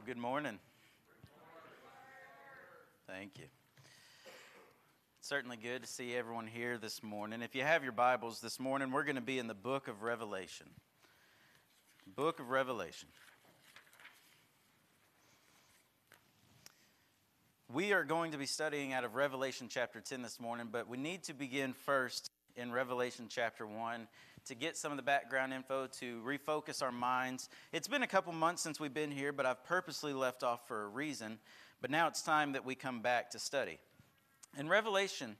Well, good morning. Thank you. It's certainly good to see everyone here this morning. If you have your Bibles this morning, we're going to be in the book of Revelation. Book of Revelation. We are going to be studying out of Revelation chapter 10 this morning, but we need to begin first in Revelation chapter 1 to get some of the background info, to refocus our minds. It's been a couple months since we've been here, but I've purposely left off for a reason. But now it's time that we come back to study. In Revelation,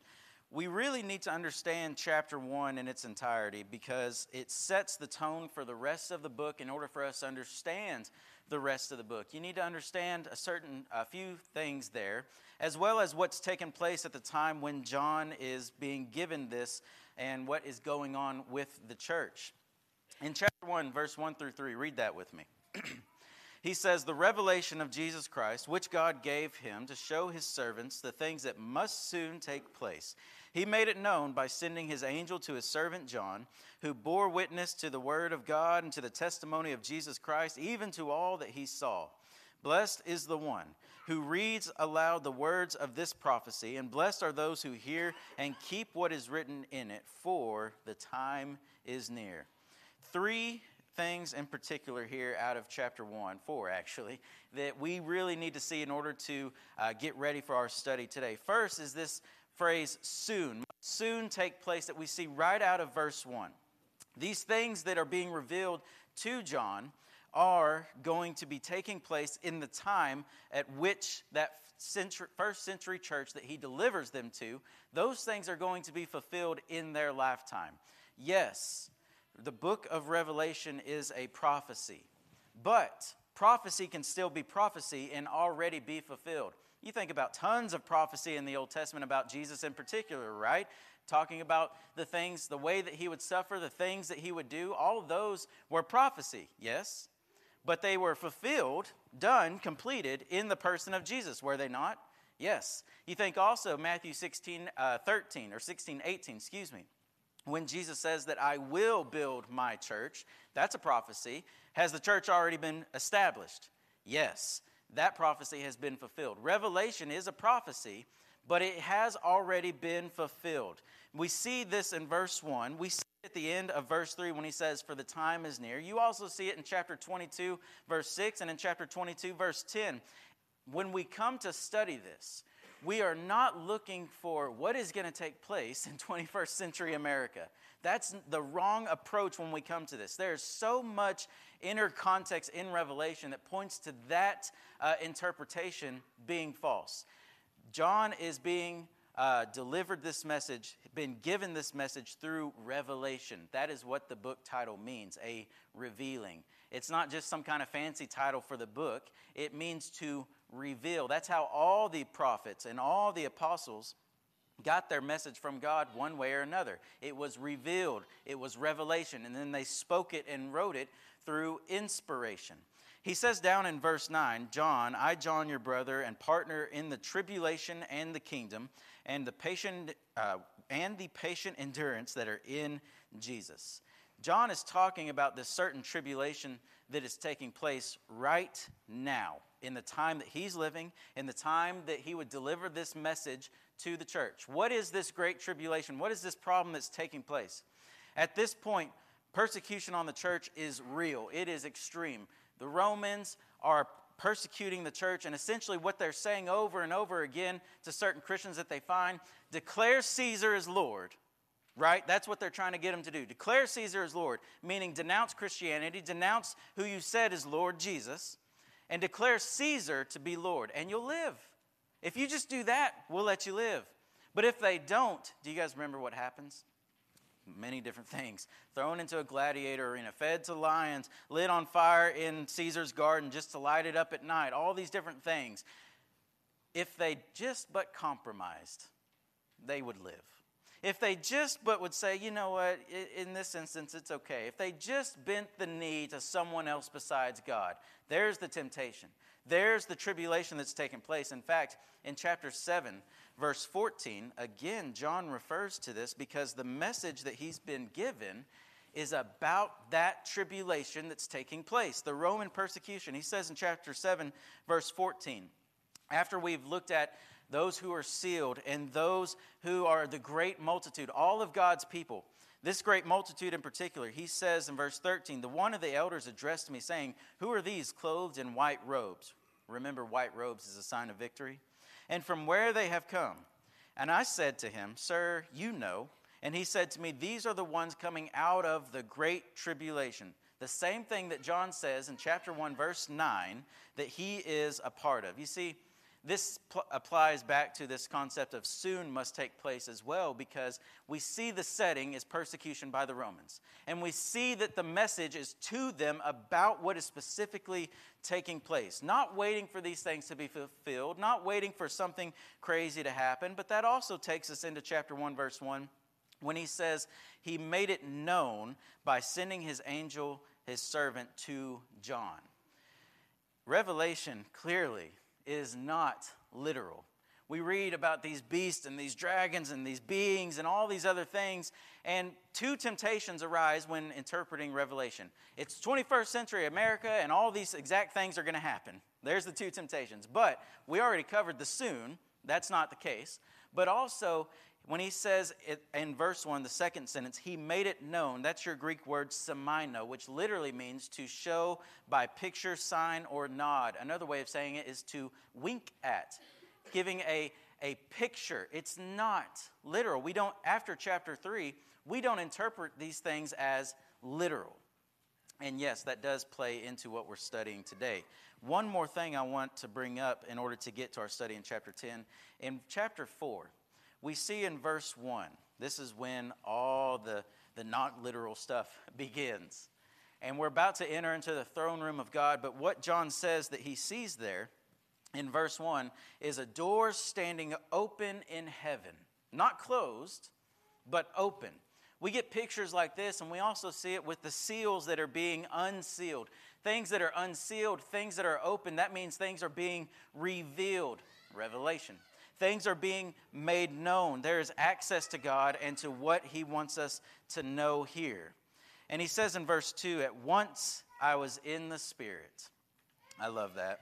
we really need to understand chapter 1 in its entirety because it sets the tone for the rest of the book in order for us to understand the rest of the book. You need to understand a certain a few things there, as well as what's taken place at the time when John is being given this and what is going on with the church. In chapter 1, verse 1 through 3, read that with me. he says, The revelation of Jesus Christ, which God gave him to show his servants the things that must soon take place. He made it known by sending his angel to his servant John, who bore witness to the word of God and to the testimony of Jesus Christ, even to all that he saw. Blessed is the one who reads aloud the words of this prophecy, and blessed are those who hear and keep what is written in it, for the time is near. Three things in particular here out of chapter 1, 4 actually, that we really need to see in order to uh, get ready for our study today. First is this phrase soon, soon take place that we see right out of verse 1. These things that are being revealed to John are going to be taking place in the time at which that century, first century church that he delivers them to, those things are going to be fulfilled in their lifetime. Yes, the book of Revelation is a prophecy, but prophecy can still be prophecy and already be fulfilled. You think about tons of prophecy in the Old Testament about Jesus in particular, right? Talking about the things, the way that he would suffer, the things that he would do, all those were prophecy, yes? But they were fulfilled, done, completed in the person of Jesus, were they not? Yes. You think also Matthew 16, uh, 13, or 16, 18, excuse me, when Jesus says that I will build my church, that's a prophecy. Has the church already been established? Yes. That prophecy has been fulfilled. Revelation is a prophecy, but it has already been fulfilled. We see this in verse 1. We see at the end of verse 3 when he says, For the time is near. You also see it in chapter 22, verse 6, and in chapter 22, verse 10. When we come to study this, we are not looking for what is going to take place in 21st century America. That's the wrong approach when we come to this. There's so much inner context in Revelation that points to that uh, interpretation being false. John is being uh, delivered this message, been given this message through revelation. That is what the book title means a revealing. It's not just some kind of fancy title for the book, it means to reveal. That's how all the prophets and all the apostles got their message from God one way or another. It was revealed, it was revelation, and then they spoke it and wrote it through inspiration. He says down in verse 9, John, I, John, your brother, and partner in the tribulation and the kingdom, and the patient, uh, and the patient endurance that are in Jesus. John is talking about this certain tribulation that is taking place right now, in the time that he's living, in the time that he would deliver this message to the church. What is this great tribulation? What is this problem that's taking place? At this point, persecution on the church is real, it is extreme. The Romans are persecuting the church, and essentially what they're saying over and over again to certain Christians that they find declare Caesar as Lord, right? That's what they're trying to get them to do. Declare Caesar as Lord, meaning denounce Christianity, denounce who you said is Lord, Jesus, and declare Caesar to be Lord, and you'll live. If you just do that, we'll let you live. But if they don't, do you guys remember what happens? Many different things. Thrown into a gladiator arena, fed to lions, lit on fire in Caesar's garden just to light it up at night, all these different things. If they just but compromised, they would live. If they just but would say, you know what, in this instance, it's okay. If they just bent the knee to someone else besides God, there's the temptation. There's the tribulation that's taking place. In fact, in chapter 7, verse 14, again, John refers to this because the message that he's been given is about that tribulation that's taking place, the Roman persecution. He says in chapter 7, verse 14, after we've looked at those who are sealed and those who are the great multitude, all of God's people, this great multitude in particular, he says in verse 13, the one of the elders addressed me, saying, Who are these clothed in white robes? Remember, white robes is a sign of victory. And from where they have come. And I said to him, Sir, you know. And he said to me, These are the ones coming out of the great tribulation. The same thing that John says in chapter 1, verse 9, that he is a part of. You see, this pl- applies back to this concept of soon must take place as well because we see the setting is persecution by the Romans. And we see that the message is to them about what is specifically taking place. Not waiting for these things to be fulfilled, not waiting for something crazy to happen, but that also takes us into chapter 1, verse 1, when he says, He made it known by sending his angel, his servant, to John. Revelation clearly is not literal. We read about these beasts and these dragons and these beings and all these other things, and two temptations arise when interpreting Revelation. It's 21st century America, and all these exact things are going to happen. There's the two temptations. But we already covered the soon, that's not the case. But also, when he says it, in verse 1, the second sentence, he made it known, that's your Greek word semaino, which literally means to show by picture, sign, or nod. Another way of saying it is to wink at, giving a, a picture. It's not literal. We don't, after chapter 3, we don't interpret these things as literal. And yes, that does play into what we're studying today. One more thing I want to bring up in order to get to our study in chapter 10. In chapter 4, we see in verse 1, this is when all the, the not literal stuff begins. And we're about to enter into the throne room of God, but what John says that he sees there in verse 1 is a door standing open in heaven. Not closed, but open. We get pictures like this, and we also see it with the seals that are being unsealed. Things that are unsealed, things that are open, that means things are being revealed. Revelation. Things are being made known. There is access to God and to what He wants us to know here. And He says in verse 2 At once I was in the Spirit. I love that.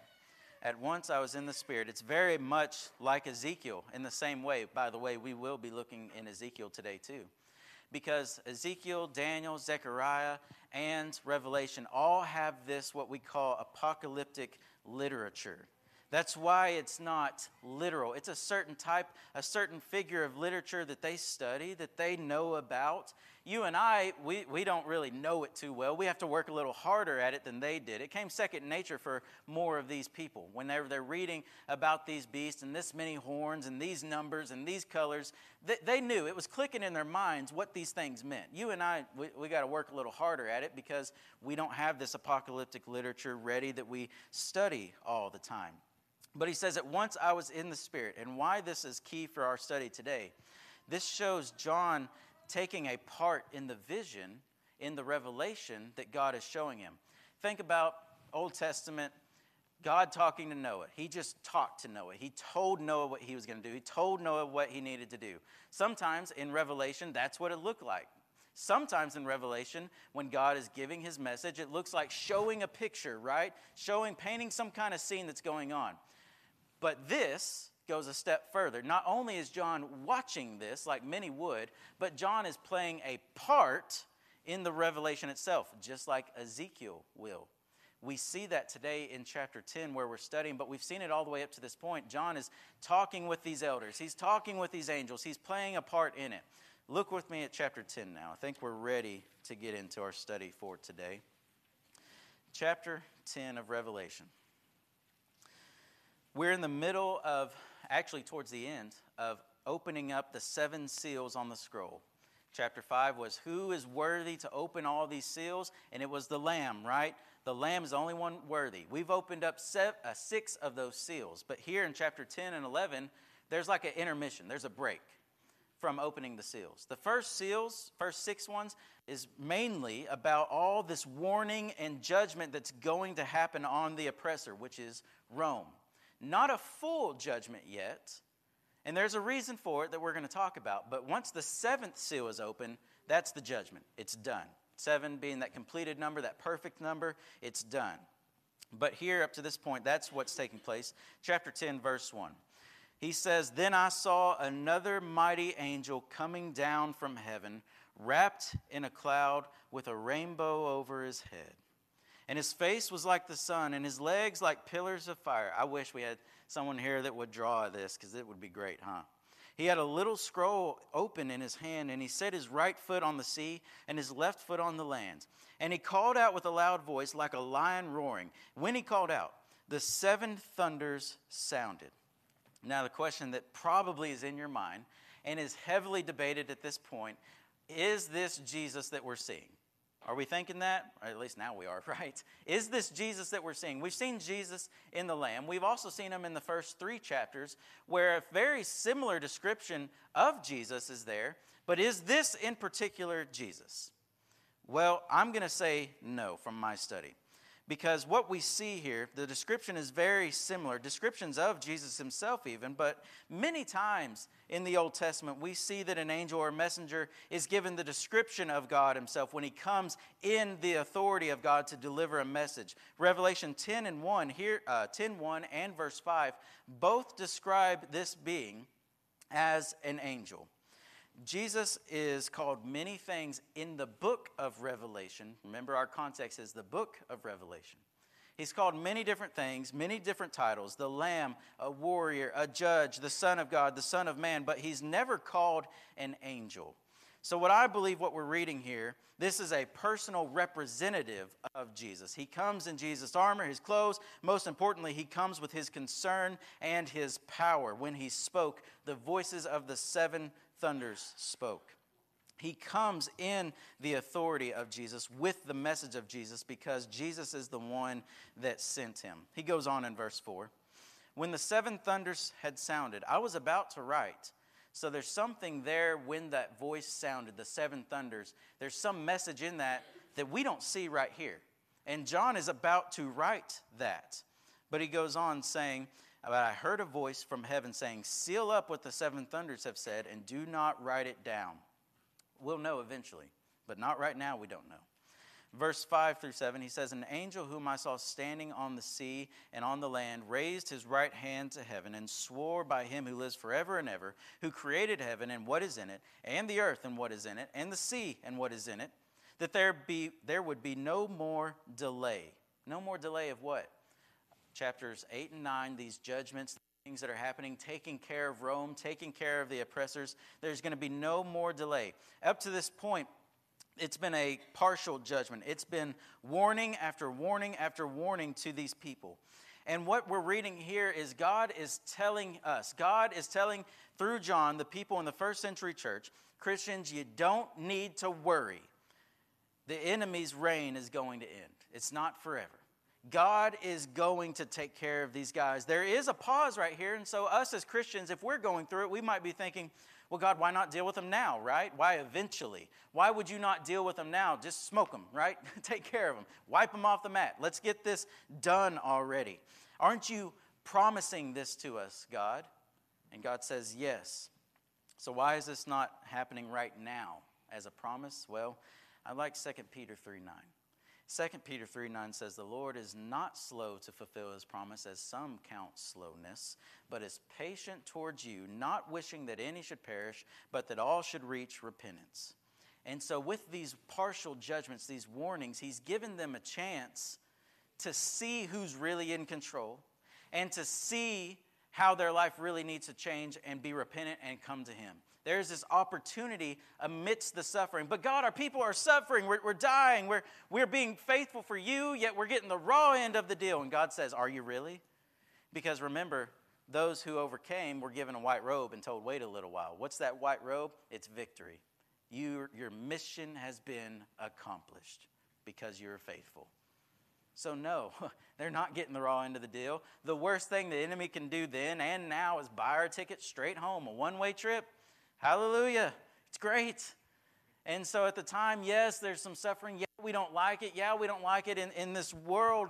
At once I was in the Spirit. It's very much like Ezekiel in the same way. By the way, we will be looking in Ezekiel today too. Because Ezekiel, Daniel, Zechariah, and Revelation all have this, what we call apocalyptic literature. That's why it's not literal. It's a certain type, a certain figure of literature that they study, that they know about. You and I, we, we don't really know it too well. We have to work a little harder at it than they did. It came second nature for more of these people. Whenever they're reading about these beasts and this many horns and these numbers and these colors, they, they knew it was clicking in their minds what these things meant. You and I, we, we got to work a little harder at it because we don't have this apocalyptic literature ready that we study all the time. But he says, At once I was in the Spirit. And why this is key for our study today. This shows John taking a part in the vision, in the revelation that God is showing him. Think about Old Testament God talking to Noah. He just talked to Noah. He told Noah what he was going to do. He told Noah what he needed to do. Sometimes in Revelation, that's what it looked like. Sometimes in Revelation, when God is giving his message, it looks like showing a picture, right? Showing, painting some kind of scene that's going on. But this goes a step further. Not only is John watching this, like many would, but John is playing a part in the revelation itself, just like Ezekiel will. We see that today in chapter 10 where we're studying, but we've seen it all the way up to this point. John is talking with these elders, he's talking with these angels, he's playing a part in it. Look with me at chapter 10 now. I think we're ready to get into our study for today. Chapter 10 of Revelation. We're in the middle of, actually, towards the end, of opening up the seven seals on the scroll. Chapter 5 was who is worthy to open all these seals? And it was the Lamb, right? The Lamb is the only one worthy. We've opened up seven, uh, six of those seals. But here in chapter 10 and 11, there's like an intermission, there's a break from opening the seals. The first seals, first six ones, is mainly about all this warning and judgment that's going to happen on the oppressor, which is Rome. Not a full judgment yet. And there's a reason for it that we're going to talk about. But once the seventh seal is open, that's the judgment. It's done. Seven being that completed number, that perfect number, it's done. But here, up to this point, that's what's taking place. Chapter 10, verse 1. He says, Then I saw another mighty angel coming down from heaven, wrapped in a cloud with a rainbow over his head. And his face was like the sun, and his legs like pillars of fire. I wish we had someone here that would draw this, because it would be great, huh? He had a little scroll open in his hand, and he set his right foot on the sea and his left foot on the land. And he called out with a loud voice, like a lion roaring. When he called out, the seven thunders sounded. Now, the question that probably is in your mind and is heavily debated at this point is this Jesus that we're seeing? Are we thinking that? Or at least now we are, right? Is this Jesus that we're seeing? We've seen Jesus in the Lamb. We've also seen him in the first three chapters, where a very similar description of Jesus is there. But is this in particular Jesus? Well, I'm going to say no from my study because what we see here, the description is very similar, descriptions of Jesus himself, even, but many times in the Old Testament, we see that an angel or messenger is given the description of God himself when he comes in the authority of God to deliver a message. Revelation 10 and 1, here, uh, 10 1 and verse 5, both describe this being as an angel. Jesus is called many things in the book of Revelation. Remember, our context is the book of Revelation. He's called many different things, many different titles the Lamb, a warrior, a judge, the Son of God, the Son of Man, but he's never called an angel. So, what I believe what we're reading here, this is a personal representative of Jesus. He comes in Jesus' armor, his clothes. Most importantly, he comes with his concern and his power. When he spoke, the voices of the seven thunders spoke. He comes in the authority of Jesus with the message of Jesus because Jesus is the one that sent him. He goes on in verse 4 When the seven thunders had sounded, I was about to write. So there's something there when that voice sounded, the seven thunders. There's some message in that that we don't see right here. And John is about to write that. But he goes on saying, but I heard a voice from heaven saying, Seal up what the seven thunders have said and do not write it down. We'll know eventually, but not right now, we don't know. Verse 5 through 7, he says, An angel whom I saw standing on the sea and on the land raised his right hand to heaven and swore by him who lives forever and ever, who created heaven and what is in it, and the earth and what is in it, and the sea and what is in it, that there, be, there would be no more delay. No more delay of what? Chapters 8 and 9, these judgments, things that are happening, taking care of Rome, taking care of the oppressors. There's going to be no more delay. Up to this point, it's been a partial judgment. It's been warning after warning after warning to these people. And what we're reading here is God is telling us, God is telling through John, the people in the first century church, Christians, you don't need to worry. The enemy's reign is going to end, it's not forever. God is going to take care of these guys. There is a pause right here. And so, us as Christians, if we're going through it, we might be thinking, well, God, why not deal with them now, right? Why eventually? Why would you not deal with them now? Just smoke them, right? take care of them. Wipe them off the mat. Let's get this done already. Aren't you promising this to us, God? And God says, yes. So, why is this not happening right now as a promise? Well, I like 2 Peter 3 9. 2 Peter 3 9 says, The Lord is not slow to fulfill his promise, as some count slowness, but is patient towards you, not wishing that any should perish, but that all should reach repentance. And so, with these partial judgments, these warnings, he's given them a chance to see who's really in control and to see how their life really needs to change and be repentant and come to him. There's this opportunity amidst the suffering. But God, our people are suffering. We're, we're dying. We're, we're being faithful for you, yet we're getting the raw end of the deal. And God says, Are you really? Because remember, those who overcame were given a white robe and told, Wait a little while. What's that white robe? It's victory. You, your mission has been accomplished because you're faithful. So, no, they're not getting the raw end of the deal. The worst thing the enemy can do then and now is buy our ticket straight home, a one way trip. Hallelujah. It's great. And so at the time, yes, there's some suffering. Yeah, we don't like it. Yeah, we don't like it in, in this world.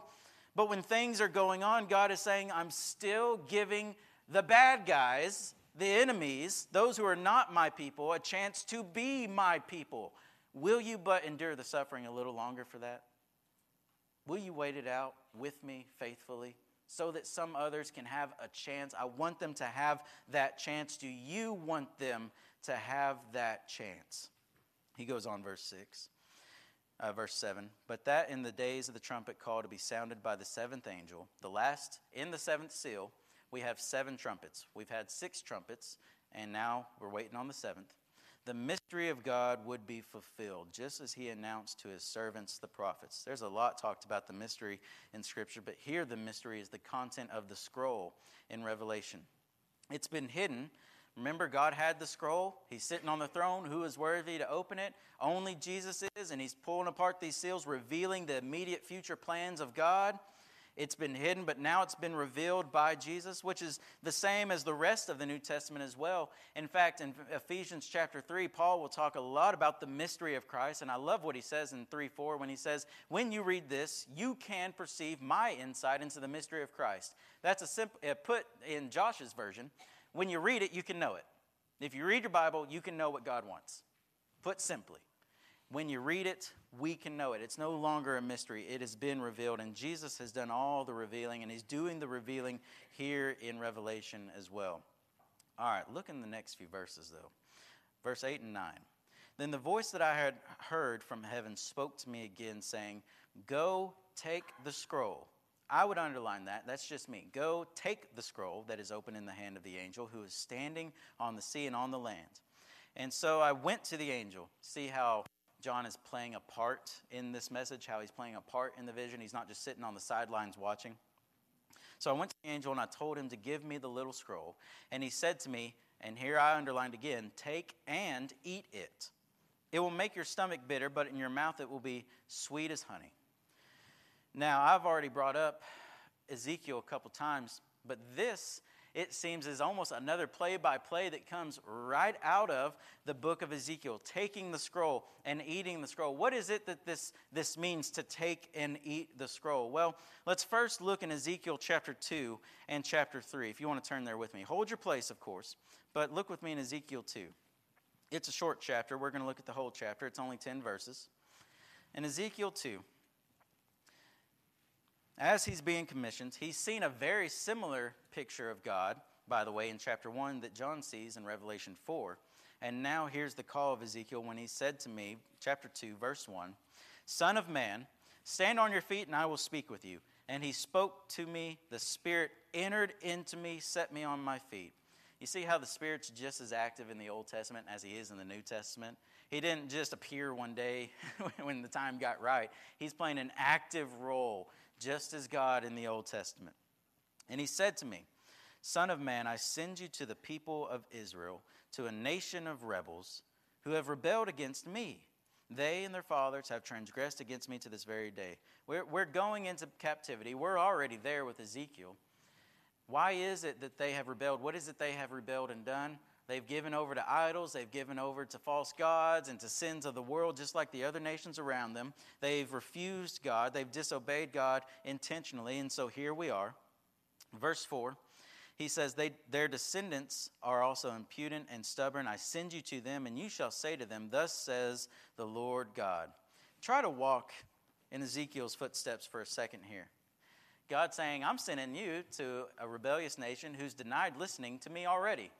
But when things are going on, God is saying, I'm still giving the bad guys, the enemies, those who are not my people, a chance to be my people. Will you but endure the suffering a little longer for that? Will you wait it out with me faithfully so that some others can have a chance? I want them to have that chance. Do you want them to have that chance? He goes on, verse 6. Uh, verse 7 But that in the days of the trumpet call to be sounded by the seventh angel, the last in the seventh seal, we have seven trumpets. We've had six trumpets, and now we're waiting on the seventh the mystery of God would be fulfilled, just as he announced to his servants, the prophets. There's a lot talked about the mystery in Scripture, but here the mystery is the content of the scroll in Revelation. It's been hidden. Remember, God had the scroll. He's sitting on the throne. Who is worthy to open it? Only Jesus is, and he's pulling apart these seals, revealing the immediate future plans of God. It's been hidden, but now it's been revealed by Jesus, which is the same as the rest of the New Testament as well. In fact, in Ephesians chapter 3, Paul will talk a lot about the mystery of Christ, and I love what he says in 3 4 when he says, When you read this, you can perceive my insight into the mystery of Christ. That's a simple, put in Josh's version. When you read it, you can know it. If you read your Bible, you can know what God wants. Put simply. When you read it, we can know it. It's no longer a mystery. It has been revealed, and Jesus has done all the revealing, and He's doing the revealing here in Revelation as well. All right, look in the next few verses, though. Verse 8 and 9. Then the voice that I had heard from heaven spoke to me again, saying, Go take the scroll. I would underline that. That's just me. Go take the scroll that is open in the hand of the angel who is standing on the sea and on the land. And so I went to the angel, see how John is playing a part in this message, how he's playing a part in the vision. He's not just sitting on the sidelines watching. So I went to the angel and I told him to give me the little scroll. And he said to me, and here I underlined again, take and eat it. It will make your stomach bitter, but in your mouth it will be sweet as honey. Now, I've already brought up Ezekiel a couple times, but this it seems, is almost another play by play that comes right out of the book of Ezekiel, taking the scroll and eating the scroll. What is it that this, this means to take and eat the scroll? Well, let's first look in Ezekiel chapter 2 and chapter 3, if you want to turn there with me. Hold your place, of course, but look with me in Ezekiel 2. It's a short chapter. We're going to look at the whole chapter, it's only 10 verses. In Ezekiel 2, as he's being commissioned, he's seen a very similar picture of God, by the way, in chapter 1 that John sees in Revelation 4. And now here's the call of Ezekiel when he said to me, chapter 2, verse 1 Son of man, stand on your feet and I will speak with you. And he spoke to me, the Spirit entered into me, set me on my feet. You see how the Spirit's just as active in the Old Testament as he is in the New Testament? He didn't just appear one day when the time got right. He's playing an active role just as God in the Old Testament. And he said to me, Son of man, I send you to the people of Israel, to a nation of rebels who have rebelled against me. They and their fathers have transgressed against me to this very day. We're, we're going into captivity. We're already there with Ezekiel. Why is it that they have rebelled? What is it they have rebelled and done? They've given over to idols, they've given over to false gods and to sins of the world, just like the other nations around them. They've refused God, they've disobeyed God intentionally, and so here we are. Verse 4 he says, they, Their descendants are also impudent and stubborn. I send you to them, and you shall say to them, Thus says the Lord God. Try to walk in Ezekiel's footsteps for a second here. God saying, I'm sending you to a rebellious nation who's denied listening to me already.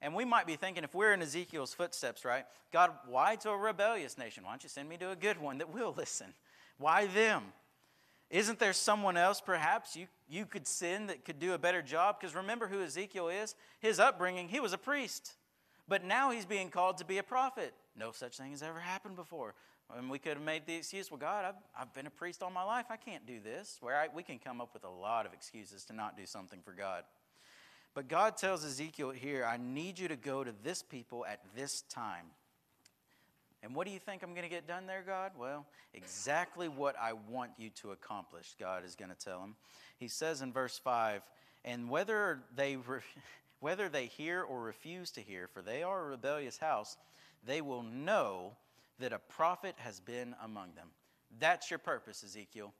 And we might be thinking, if we're in Ezekiel's footsteps, right? God, why to a rebellious nation? Why don't you send me to a good one that will listen? Why them? Isn't there someone else perhaps you, you could send that could do a better job? Because remember who Ezekiel is? His upbringing, he was a priest. But now he's being called to be a prophet. No such thing has ever happened before. And we could have made the excuse, well, God, I've, I've been a priest all my life. I can't do this. Where I, we can come up with a lot of excuses to not do something for God. But God tells Ezekiel here, I need you to go to this people at this time. And what do you think I'm going to get done there, God? Well, exactly what I want you to accomplish, God is going to tell him. He says in verse 5 And whether they, re- whether they hear or refuse to hear, for they are a rebellious house, they will know that a prophet has been among them. That's your purpose, Ezekiel.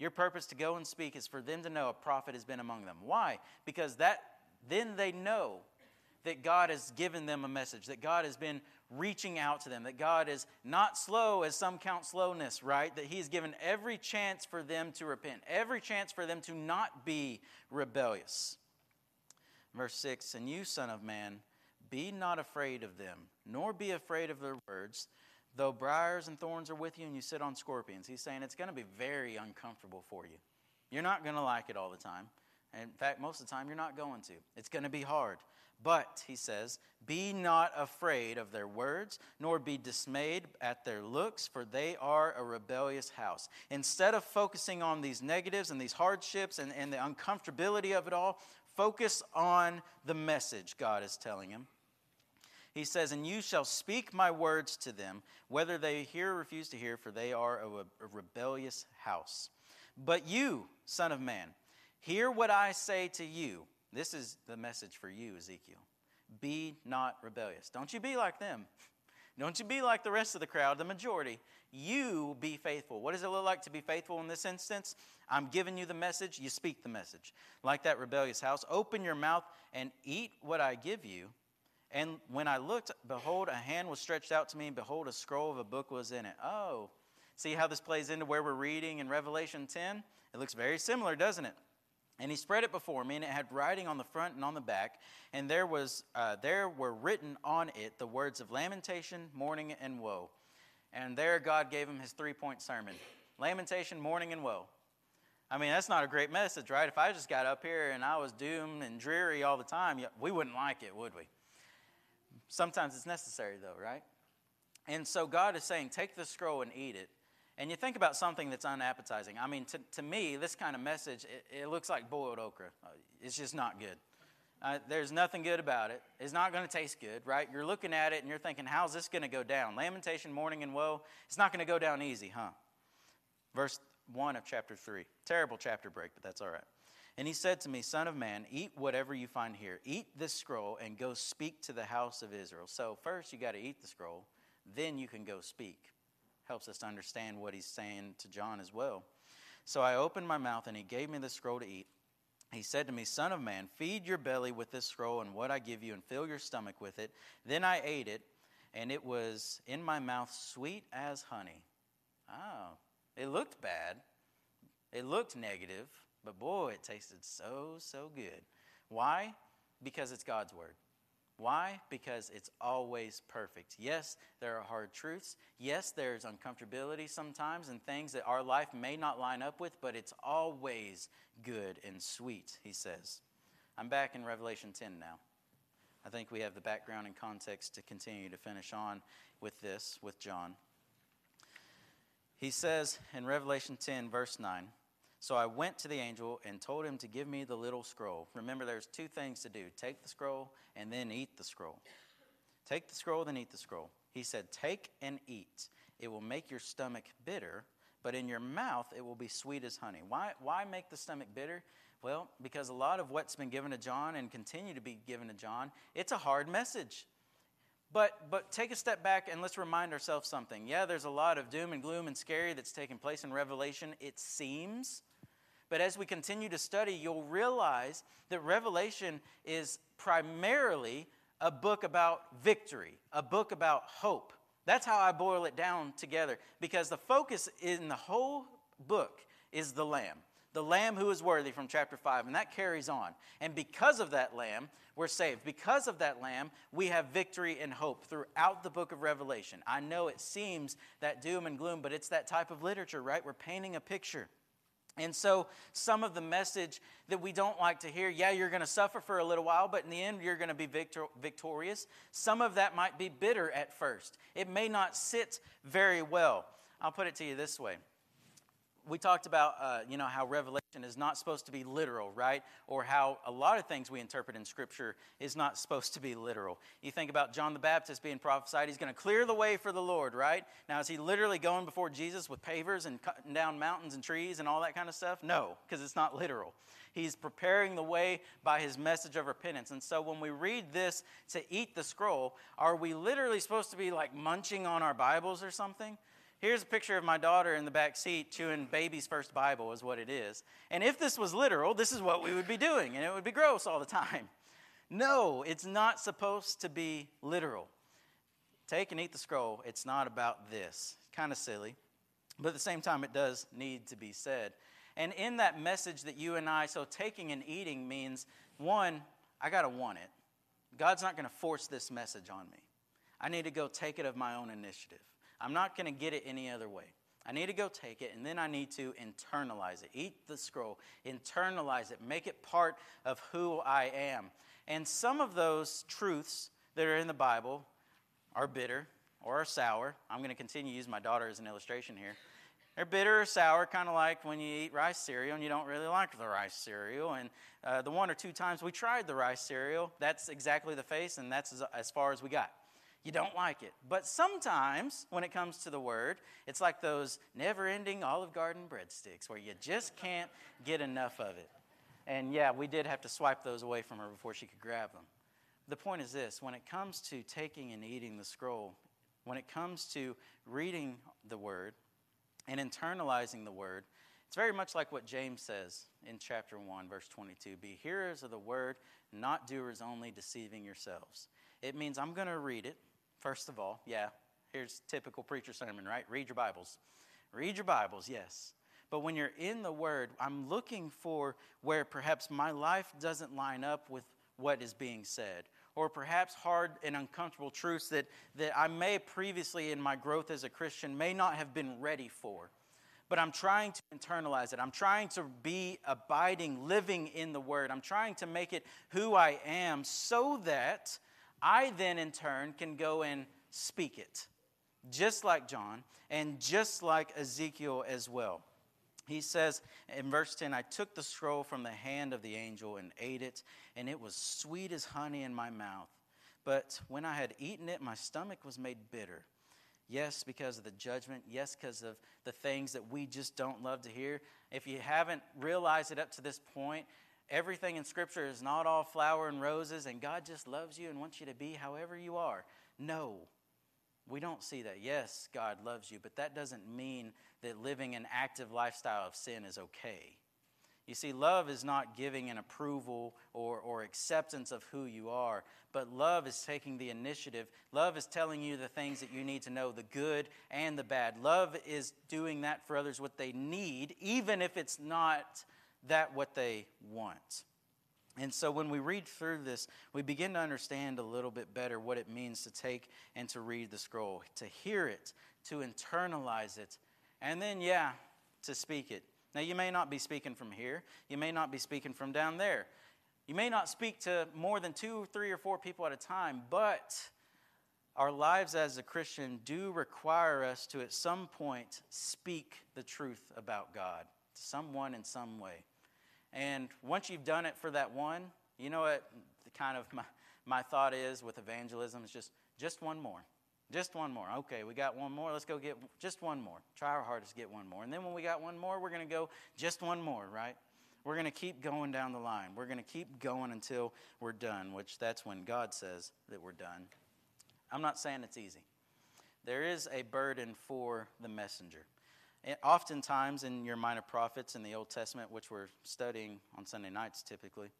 Your purpose to go and speak is for them to know a prophet has been among them. Why? Because that then they know that God has given them a message, that God has been reaching out to them, that God is not slow as some count slowness, right? That He's given every chance for them to repent, every chance for them to not be rebellious. Verse 6 And you, Son of Man, be not afraid of them, nor be afraid of their words, though briars and thorns are with you and you sit on scorpions. He's saying it's going to be very uncomfortable for you. You're not going to like it all the time. In fact, most of the time, you're not going to. It's going to be hard. But, he says, be not afraid of their words, nor be dismayed at their looks, for they are a rebellious house. Instead of focusing on these negatives and these hardships and, and the uncomfortability of it all, focus on the message God is telling him. He says, And you shall speak my words to them, whether they hear or refuse to hear, for they are a, a rebellious house. But you, Son of Man, hear what I say to you this is the message for you, Ezekiel. Be not rebellious. Don't you be like them. Don't you be like the rest of the crowd, the majority. You be faithful. What does it look like to be faithful in this instance? I'm giving you the message, you speak the message. Like that rebellious house, open your mouth and eat what I give you. And when I looked, behold, a hand was stretched out to me, and behold, a scroll of a book was in it. Oh, see how this plays into where we're reading in Revelation 10? It looks very similar, doesn't it? And he spread it before me, and it had writing on the front and on the back, and there was uh, there were written on it the words of lamentation, mourning, and woe. And there God gave him his three-point sermon: lamentation, mourning, and woe. I mean, that's not a great message, right? If I just got up here and I was doomed and dreary all the time, we wouldn't like it, would we? Sometimes it's necessary, though, right? And so God is saying, take the scroll and eat it and you think about something that's unappetizing. I mean, to, to me, this kind of message, it, it looks like boiled okra. Uh, it's just not good. Uh, there's nothing good about it. It's not going to taste good, right? You're looking at it and you're thinking, how's this going to go down? Lamentation, mourning, and woe. It's not going to go down easy, huh? Verse 1 of chapter 3. Terrible chapter break, but that's all right. And he said to me, Son of man, eat whatever you find here. Eat this scroll and go speak to the house of Israel. So, first, you got to eat the scroll, then you can go speak helps us to understand what he's saying to John as well. So I opened my mouth, and he gave me the scroll to eat. He said to me, Son of man, feed your belly with this scroll and what I give you, and fill your stomach with it. Then I ate it, and it was in my mouth sweet as honey. Oh, it looked bad. It looked negative, but boy, it tasted so, so good. Why? Because it's God's word. Why? Because it's always perfect. Yes, there are hard truths. Yes, there's uncomfortability sometimes and things that our life may not line up with, but it's always good and sweet, he says. I'm back in Revelation 10 now. I think we have the background and context to continue to finish on with this, with John. He says in Revelation 10, verse 9, so I went to the angel and told him to give me the little scroll. Remember, there's two things to do take the scroll and then eat the scroll. Take the scroll, then eat the scroll. He said, Take and eat. It will make your stomach bitter, but in your mouth it will be sweet as honey. Why, why make the stomach bitter? Well, because a lot of what's been given to John and continue to be given to John, it's a hard message. But, but take a step back and let's remind ourselves something. Yeah, there's a lot of doom and gloom and scary that's taking place in Revelation, it seems. But as we continue to study, you'll realize that Revelation is primarily a book about victory, a book about hope. That's how I boil it down together because the focus in the whole book is the Lamb. The Lamb who is worthy from chapter 5, and that carries on. And because of that Lamb, we're saved. Because of that Lamb, we have victory and hope throughout the book of Revelation. I know it seems that doom and gloom, but it's that type of literature, right? We're painting a picture. And so, some of the message that we don't like to hear, yeah, you're going to suffer for a little while, but in the end, you're going to be victor- victorious. Some of that might be bitter at first. It may not sit very well. I'll put it to you this way we talked about, uh, you know, how Revelation is not supposed to be literal, right? Or how a lot of things we interpret in Scripture is not supposed to be literal. You think about John the Baptist being prophesied, he's going to clear the way for the Lord, right? Now, is he literally going before Jesus with pavers and cutting down mountains and trees and all that kind of stuff? No, because it's not literal. He's preparing the way by his message of repentance. And so when we read this to eat the scroll, are we literally supposed to be like munching on our Bibles or something? Here's a picture of my daughter in the back seat chewing baby's first Bible, is what it is. And if this was literal, this is what we would be doing, and it would be gross all the time. No, it's not supposed to be literal. take and eat the scroll. It's not about this. Kind of silly. But at the same time, it does need to be said. And in that message that you and I, so taking and eating means one, I got to want it. God's not going to force this message on me. I need to go take it of my own initiative. I'm not going to get it any other way. I need to go take it, and then I need to internalize it. Eat the scroll, internalize it, make it part of who I am. And some of those truths that are in the Bible are bitter or are sour. I'm going to continue to use my daughter as an illustration here. They're bitter or sour, kind of like when you eat rice cereal and you don't really like the rice cereal. And uh, the one or two times we tried the rice cereal, that's exactly the face, and that's as, as far as we got. You don't like it. But sometimes, when it comes to the word, it's like those never ending Olive Garden breadsticks where you just can't get enough of it. And yeah, we did have to swipe those away from her before she could grab them. The point is this when it comes to taking and eating the scroll, when it comes to reading the word, and internalizing the word, it's very much like what James says in chapter 1, verse 22 Be hearers of the word, not doers only, deceiving yourselves. It means I'm going to read it, first of all. Yeah, here's typical preacher sermon, right? Read your Bibles. Read your Bibles, yes. But when you're in the Word, I'm looking for where perhaps my life doesn't line up with what is being said, or perhaps hard and uncomfortable truths that, that I may previously in my growth as a Christian may not have been ready for. But I'm trying to internalize it. I'm trying to be abiding, living in the Word. I'm trying to make it who I am so that I then, in turn, can go and speak it, just like John and just like Ezekiel as well. He says in verse 10 I took the scroll from the hand of the angel and ate it, and it was sweet as honey in my mouth. But when I had eaten it, my stomach was made bitter. Yes, because of the judgment. Yes, because of the things that we just don't love to hear. If you haven't realized it up to this point, everything in Scripture is not all flower and roses, and God just loves you and wants you to be however you are. No, we don't see that. Yes, God loves you, but that doesn't mean that living an active lifestyle of sin is okay. You see, love is not giving an approval or, or acceptance of who you are, but love is taking the initiative. Love is telling you the things that you need to know, the good and the bad. Love is doing that for others what they need, even if it's not that what they want. And so when we read through this, we begin to understand a little bit better what it means to take and to read the scroll, to hear it, to internalize it, and then, yeah, to speak it. Now, you may not be speaking from here, you may not be speaking from down there. You may not speak to more than two, three, or four people at a time, but our lives as a Christian do require us to, at some point, speak the truth about God to someone in some way. And once you've done it for that one, you know what the kind of my, my thought is with evangelism is just just one more. Just one more. Okay, we got one more. Let's go get just one more. Try our hardest to get one more. And then when we got one more, we're going to go just one more, right? We're going to keep going down the line. We're going to keep going until we're done, which that's when God says that we're done. I'm not saying it's easy. There is a burden for the messenger. Oftentimes in your minor prophets in the Old Testament, which we're studying on Sunday nights typically,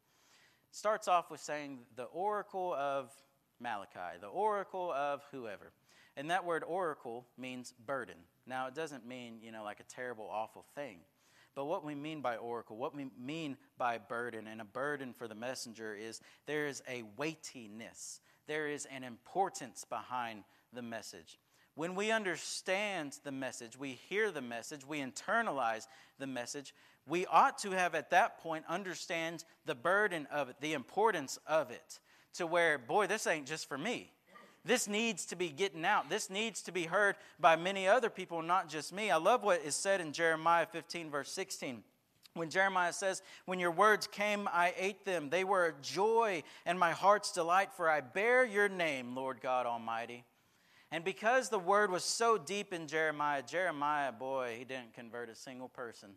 starts off with saying the oracle of Malachi, the oracle of whoever. And that word oracle means burden. Now, it doesn't mean, you know, like a terrible, awful thing. But what we mean by oracle, what we mean by burden, and a burden for the messenger is there is a weightiness, there is an importance behind the message. When we understand the message, we hear the message, we internalize the message, we ought to have at that point understand the burden of it, the importance of it to where, boy, this ain't just for me. This needs to be getting out. This needs to be heard by many other people, not just me. I love what is said in Jeremiah 15, verse 16. When Jeremiah says, When your words came, I ate them. They were a joy and my heart's delight, for I bear your name, Lord God Almighty. And because the word was so deep in Jeremiah, Jeremiah, boy, he didn't convert a single person.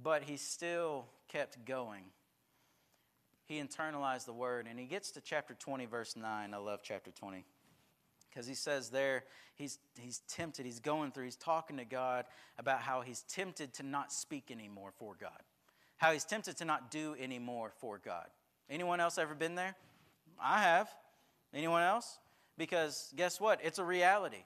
But he still kept going he internalized the word. And he gets to chapter 20, verse 9. I love chapter 20. Because he says there, he's, he's tempted, he's going through, he's talking to God about how he's tempted to not speak anymore for God, how he's tempted to not do anymore for God. Anyone else ever been there? I have. Anyone else? Because guess what? It's a reality.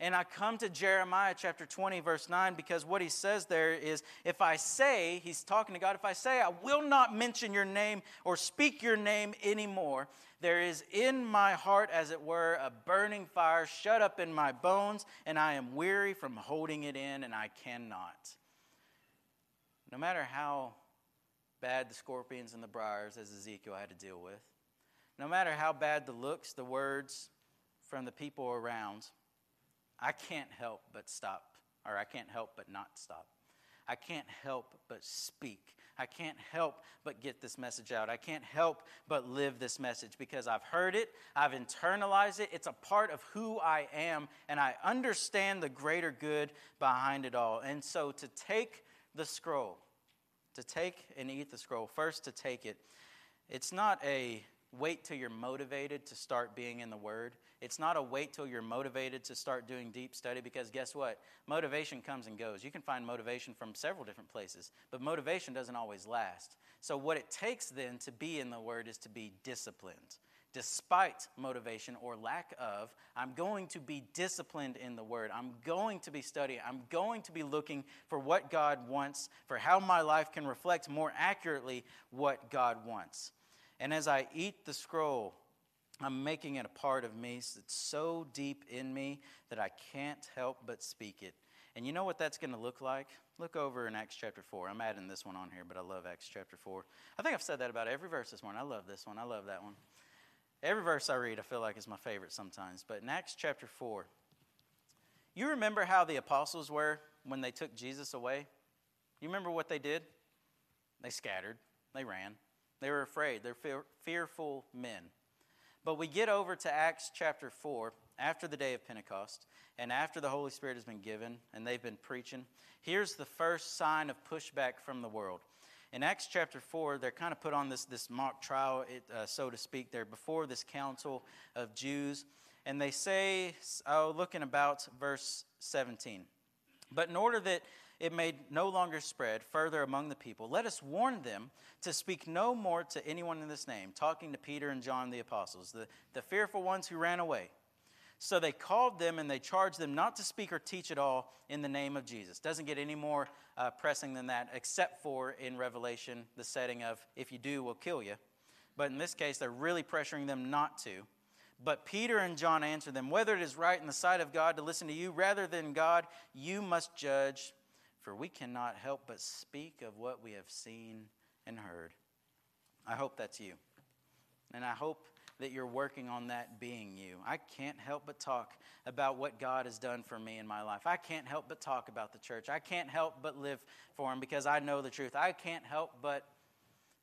And I come to Jeremiah chapter 20, verse 9, because what he says there is if I say, he's talking to God, if I say, I will not mention your name or speak your name anymore, there is in my heart, as it were, a burning fire shut up in my bones, and I am weary from holding it in, and I cannot. No matter how bad the scorpions and the briars, as Ezekiel had to deal with, no matter how bad the looks, the words from the people around, I can't help but stop, or I can't help but not stop. I can't help but speak. I can't help but get this message out. I can't help but live this message because I've heard it, I've internalized it, it's a part of who I am, and I understand the greater good behind it all. And so to take the scroll, to take and eat the scroll, first to take it, it's not a wait till you're motivated to start being in the Word. It's not a wait till you're motivated to start doing deep study because guess what? Motivation comes and goes. You can find motivation from several different places, but motivation doesn't always last. So, what it takes then to be in the Word is to be disciplined. Despite motivation or lack of, I'm going to be disciplined in the Word. I'm going to be studying. I'm going to be looking for what God wants, for how my life can reflect more accurately what God wants. And as I eat the scroll, I'm making it a part of me that's so deep in me that I can't help but speak it. And you know what that's going to look like? Look over in Acts chapter 4. I'm adding this one on here, but I love Acts chapter 4. I think I've said that about every verse this morning. I love this one. I love that one. Every verse I read, I feel like is my favorite sometimes. But in Acts chapter 4, you remember how the apostles were when they took Jesus away? You remember what they did? They scattered, they ran, they were afraid. They're fear, fearful men. But we get over to Acts chapter 4, after the day of Pentecost, and after the Holy Spirit has been given and they've been preaching. Here's the first sign of pushback from the world. In Acts chapter 4, they're kind of put on this, this mock trial, uh, so to speak, there before this council of Jews. And they say, oh, looking about verse 17. But in order that it may no longer spread further among the people. Let us warn them to speak no more to anyone in this name, talking to Peter and John the apostles, the, the fearful ones who ran away. So they called them and they charged them not to speak or teach at all in the name of Jesus. Doesn't get any more uh, pressing than that, except for in Revelation, the setting of, if you do, we'll kill you. But in this case, they're really pressuring them not to. But Peter and John answered them, Whether it is right in the sight of God to listen to you rather than God, you must judge for we cannot help but speak of what we have seen and heard. I hope that's you. And I hope that you're working on that being you. I can't help but talk about what God has done for me in my life. I can't help but talk about the church. I can't help but live for Him because I know the truth. I can't help but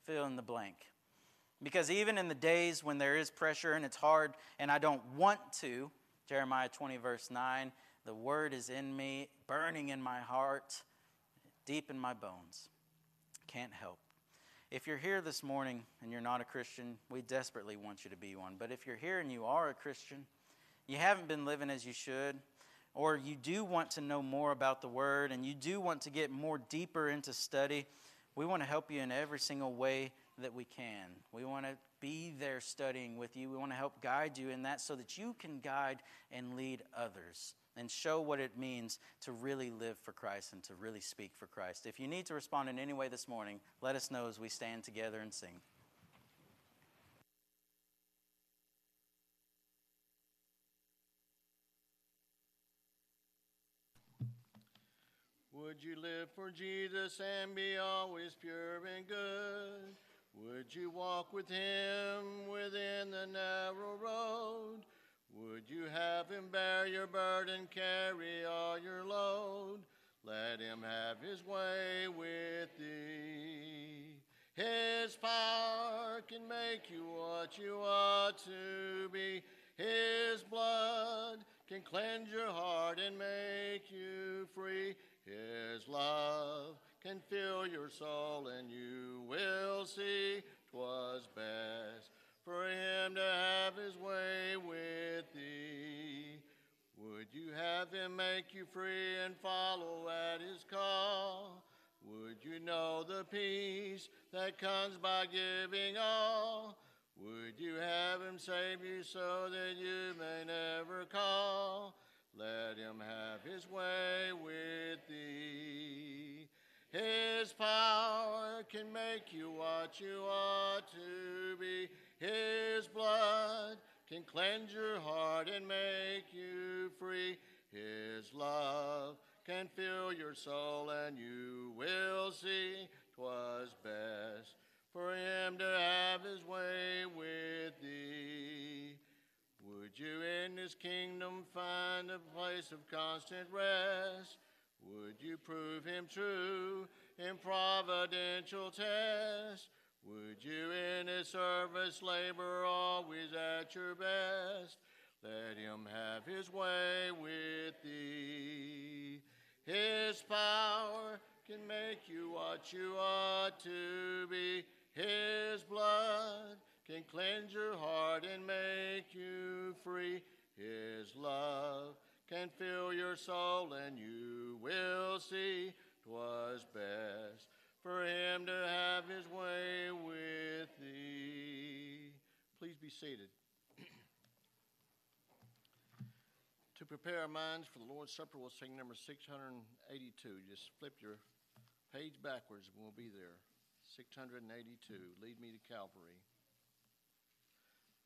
fill in the blank. Because even in the days when there is pressure and it's hard and I don't want to, Jeremiah 20, verse 9, the word is in me, burning in my heart deep in my bones. Can't help. If you're here this morning and you're not a Christian, we desperately want you to be one. But if you're here and you are a Christian, you haven't been living as you should, or you do want to know more about the Word and you do want to get more deeper into study, we want to help you in every single way that we can. We want to be there studying with you. We want to help guide you in that so that you can guide and lead others and show what it means to really live for Christ and to really speak for Christ. If you need to respond in any way this morning, let us know as we stand together and sing. Would you live for Jesus and be always pure and good? Would you walk with him within have him bear your burden, carry all your load? Let him have his way with thee. His power can make you what you ought to be. His blood can cleanse your heart and make you free. His love can fill your soul, and you will see 'twas best for him to have his way with thee. Would you have him make you free and follow at his call? Would you know the peace that comes by giving all? Would you have him save you so that you may never call? Let him have his way with thee. His power can make you what you ought to be. His blood can cleanse your heart and make you free. His love can fill your soul, and you will see 'twas best for him to have his way with thee. Would you in his kingdom find a place of constant rest? Would you prove him true in providential test? Would you in his service labor always at your best? Let him have his way with thee. His power can make you what you ought to be. His blood can cleanse your heart and make you free. His love can fill your soul, and you will see 'twas best for him to have his way with thee. Please be seated. to prepare our minds for the Lord's Supper, we'll sing number 682. Just flip your page backwards, and we'll be there. 682. Lead me to Calvary.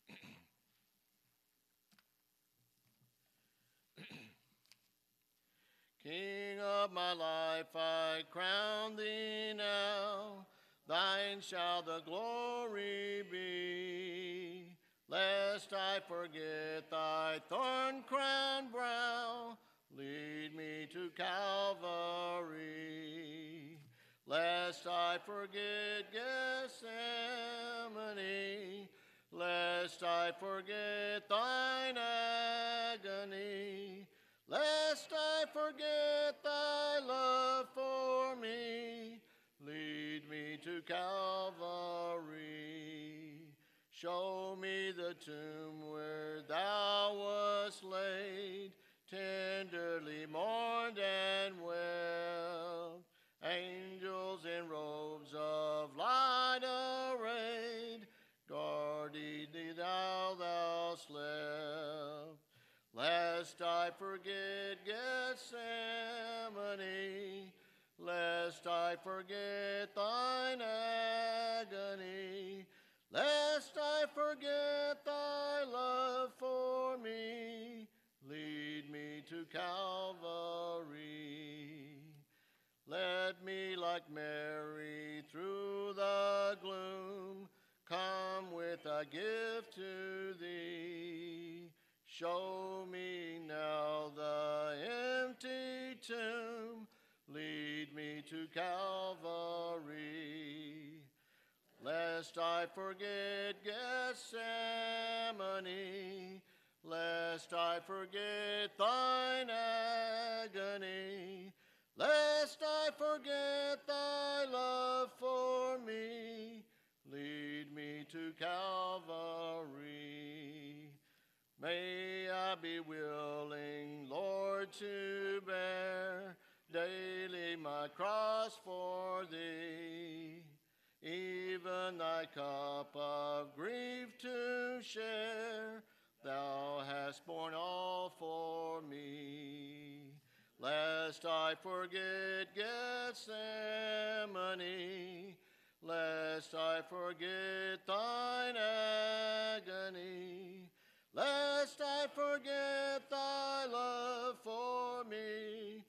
King of my life, I crown thee now. Thine shall the glory be. Lest I forget thy thorn crown brow, lead me to Calvary. Lest I forget Gethsemane, lest I forget thine agony, lest I forget thy love for me, lead me to Calvary. Show me the tomb where thou wast laid, tenderly mourned and well. Angels in robes of light arrayed, guarded thee thou thou slept. Lest I forget Gethsemane, lest I forget thine agony, lest I forget thy love for me, lead me to Calvary. Let me, like Mary, through the gloom, come with a gift to thee. Show me now the empty tomb, lead me to Calvary. Lest I forget Gethsemane, lest I forget thine agony, lest I forget thy love for me, lead me to Calvary. May I be willing, Lord, to bear daily my cross for thee, even thy cup of grief to share. Thou hast borne all for me. Lest I forget Gethsemane, lest I forget thine agony, lest I forget thy love for me,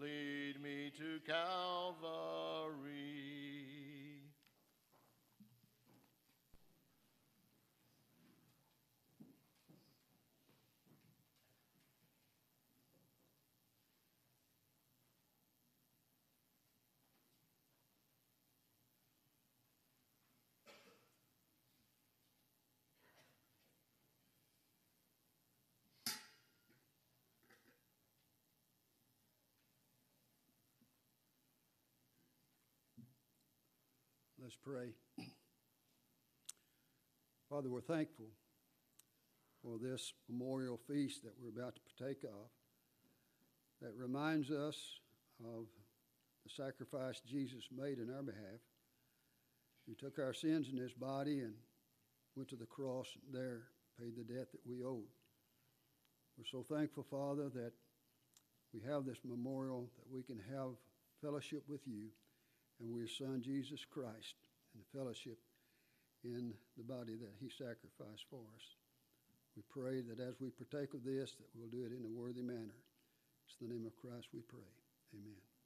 lead me to Calvary. Let's pray. Father, we're thankful for this memorial feast that we're about to partake of that reminds us of the sacrifice Jesus made in our behalf. He took our sins in his body and went to the cross and there, paid the debt that we owed. We're so thankful, Father, that we have this memorial, that we can have fellowship with you and your Son, Jesus Christ, and the fellowship in the body that he sacrificed for us. We pray that as we partake of this, that we'll do it in a worthy manner. It's the name of Christ we pray. Amen.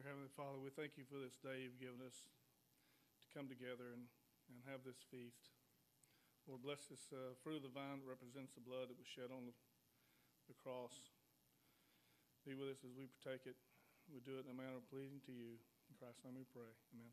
Dear Heavenly Father, we thank you for this day you've given us to come together and, and have this feast. Lord, bless this uh, fruit of the vine that represents the blood that was shed on the, the cross. Be with us as we partake it. We do it in a manner pleasing to you. In Christ's name we pray. Amen.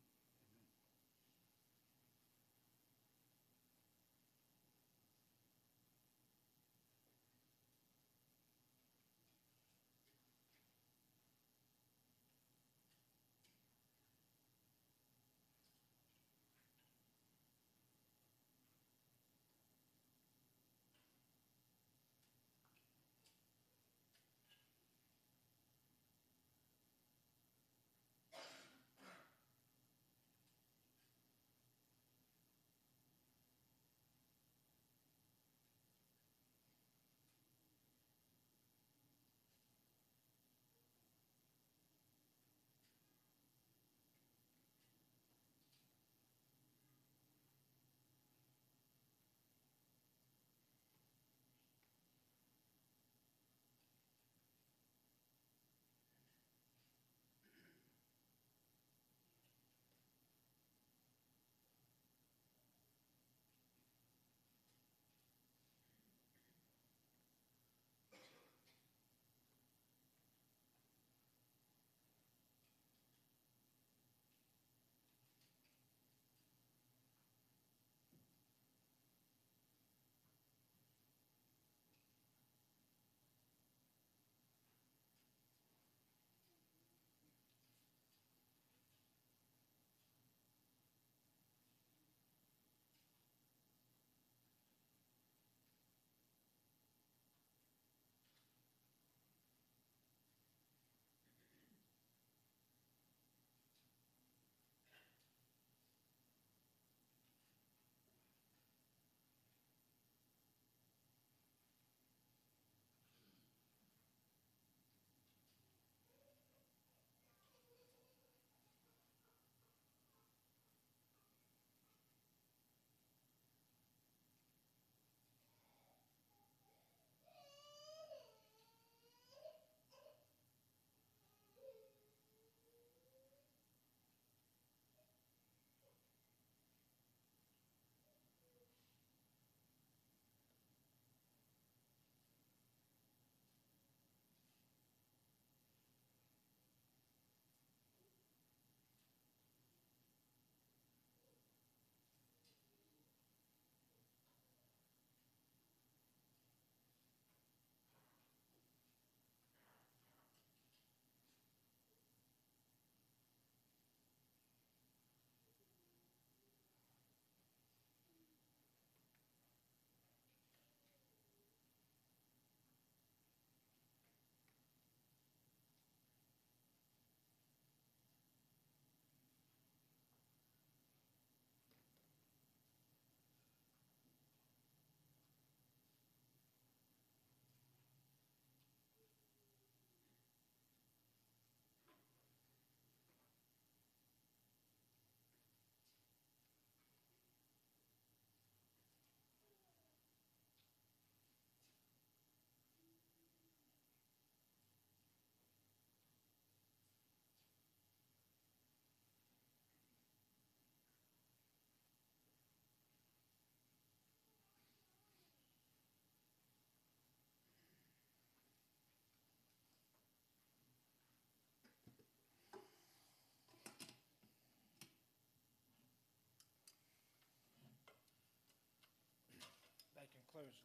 those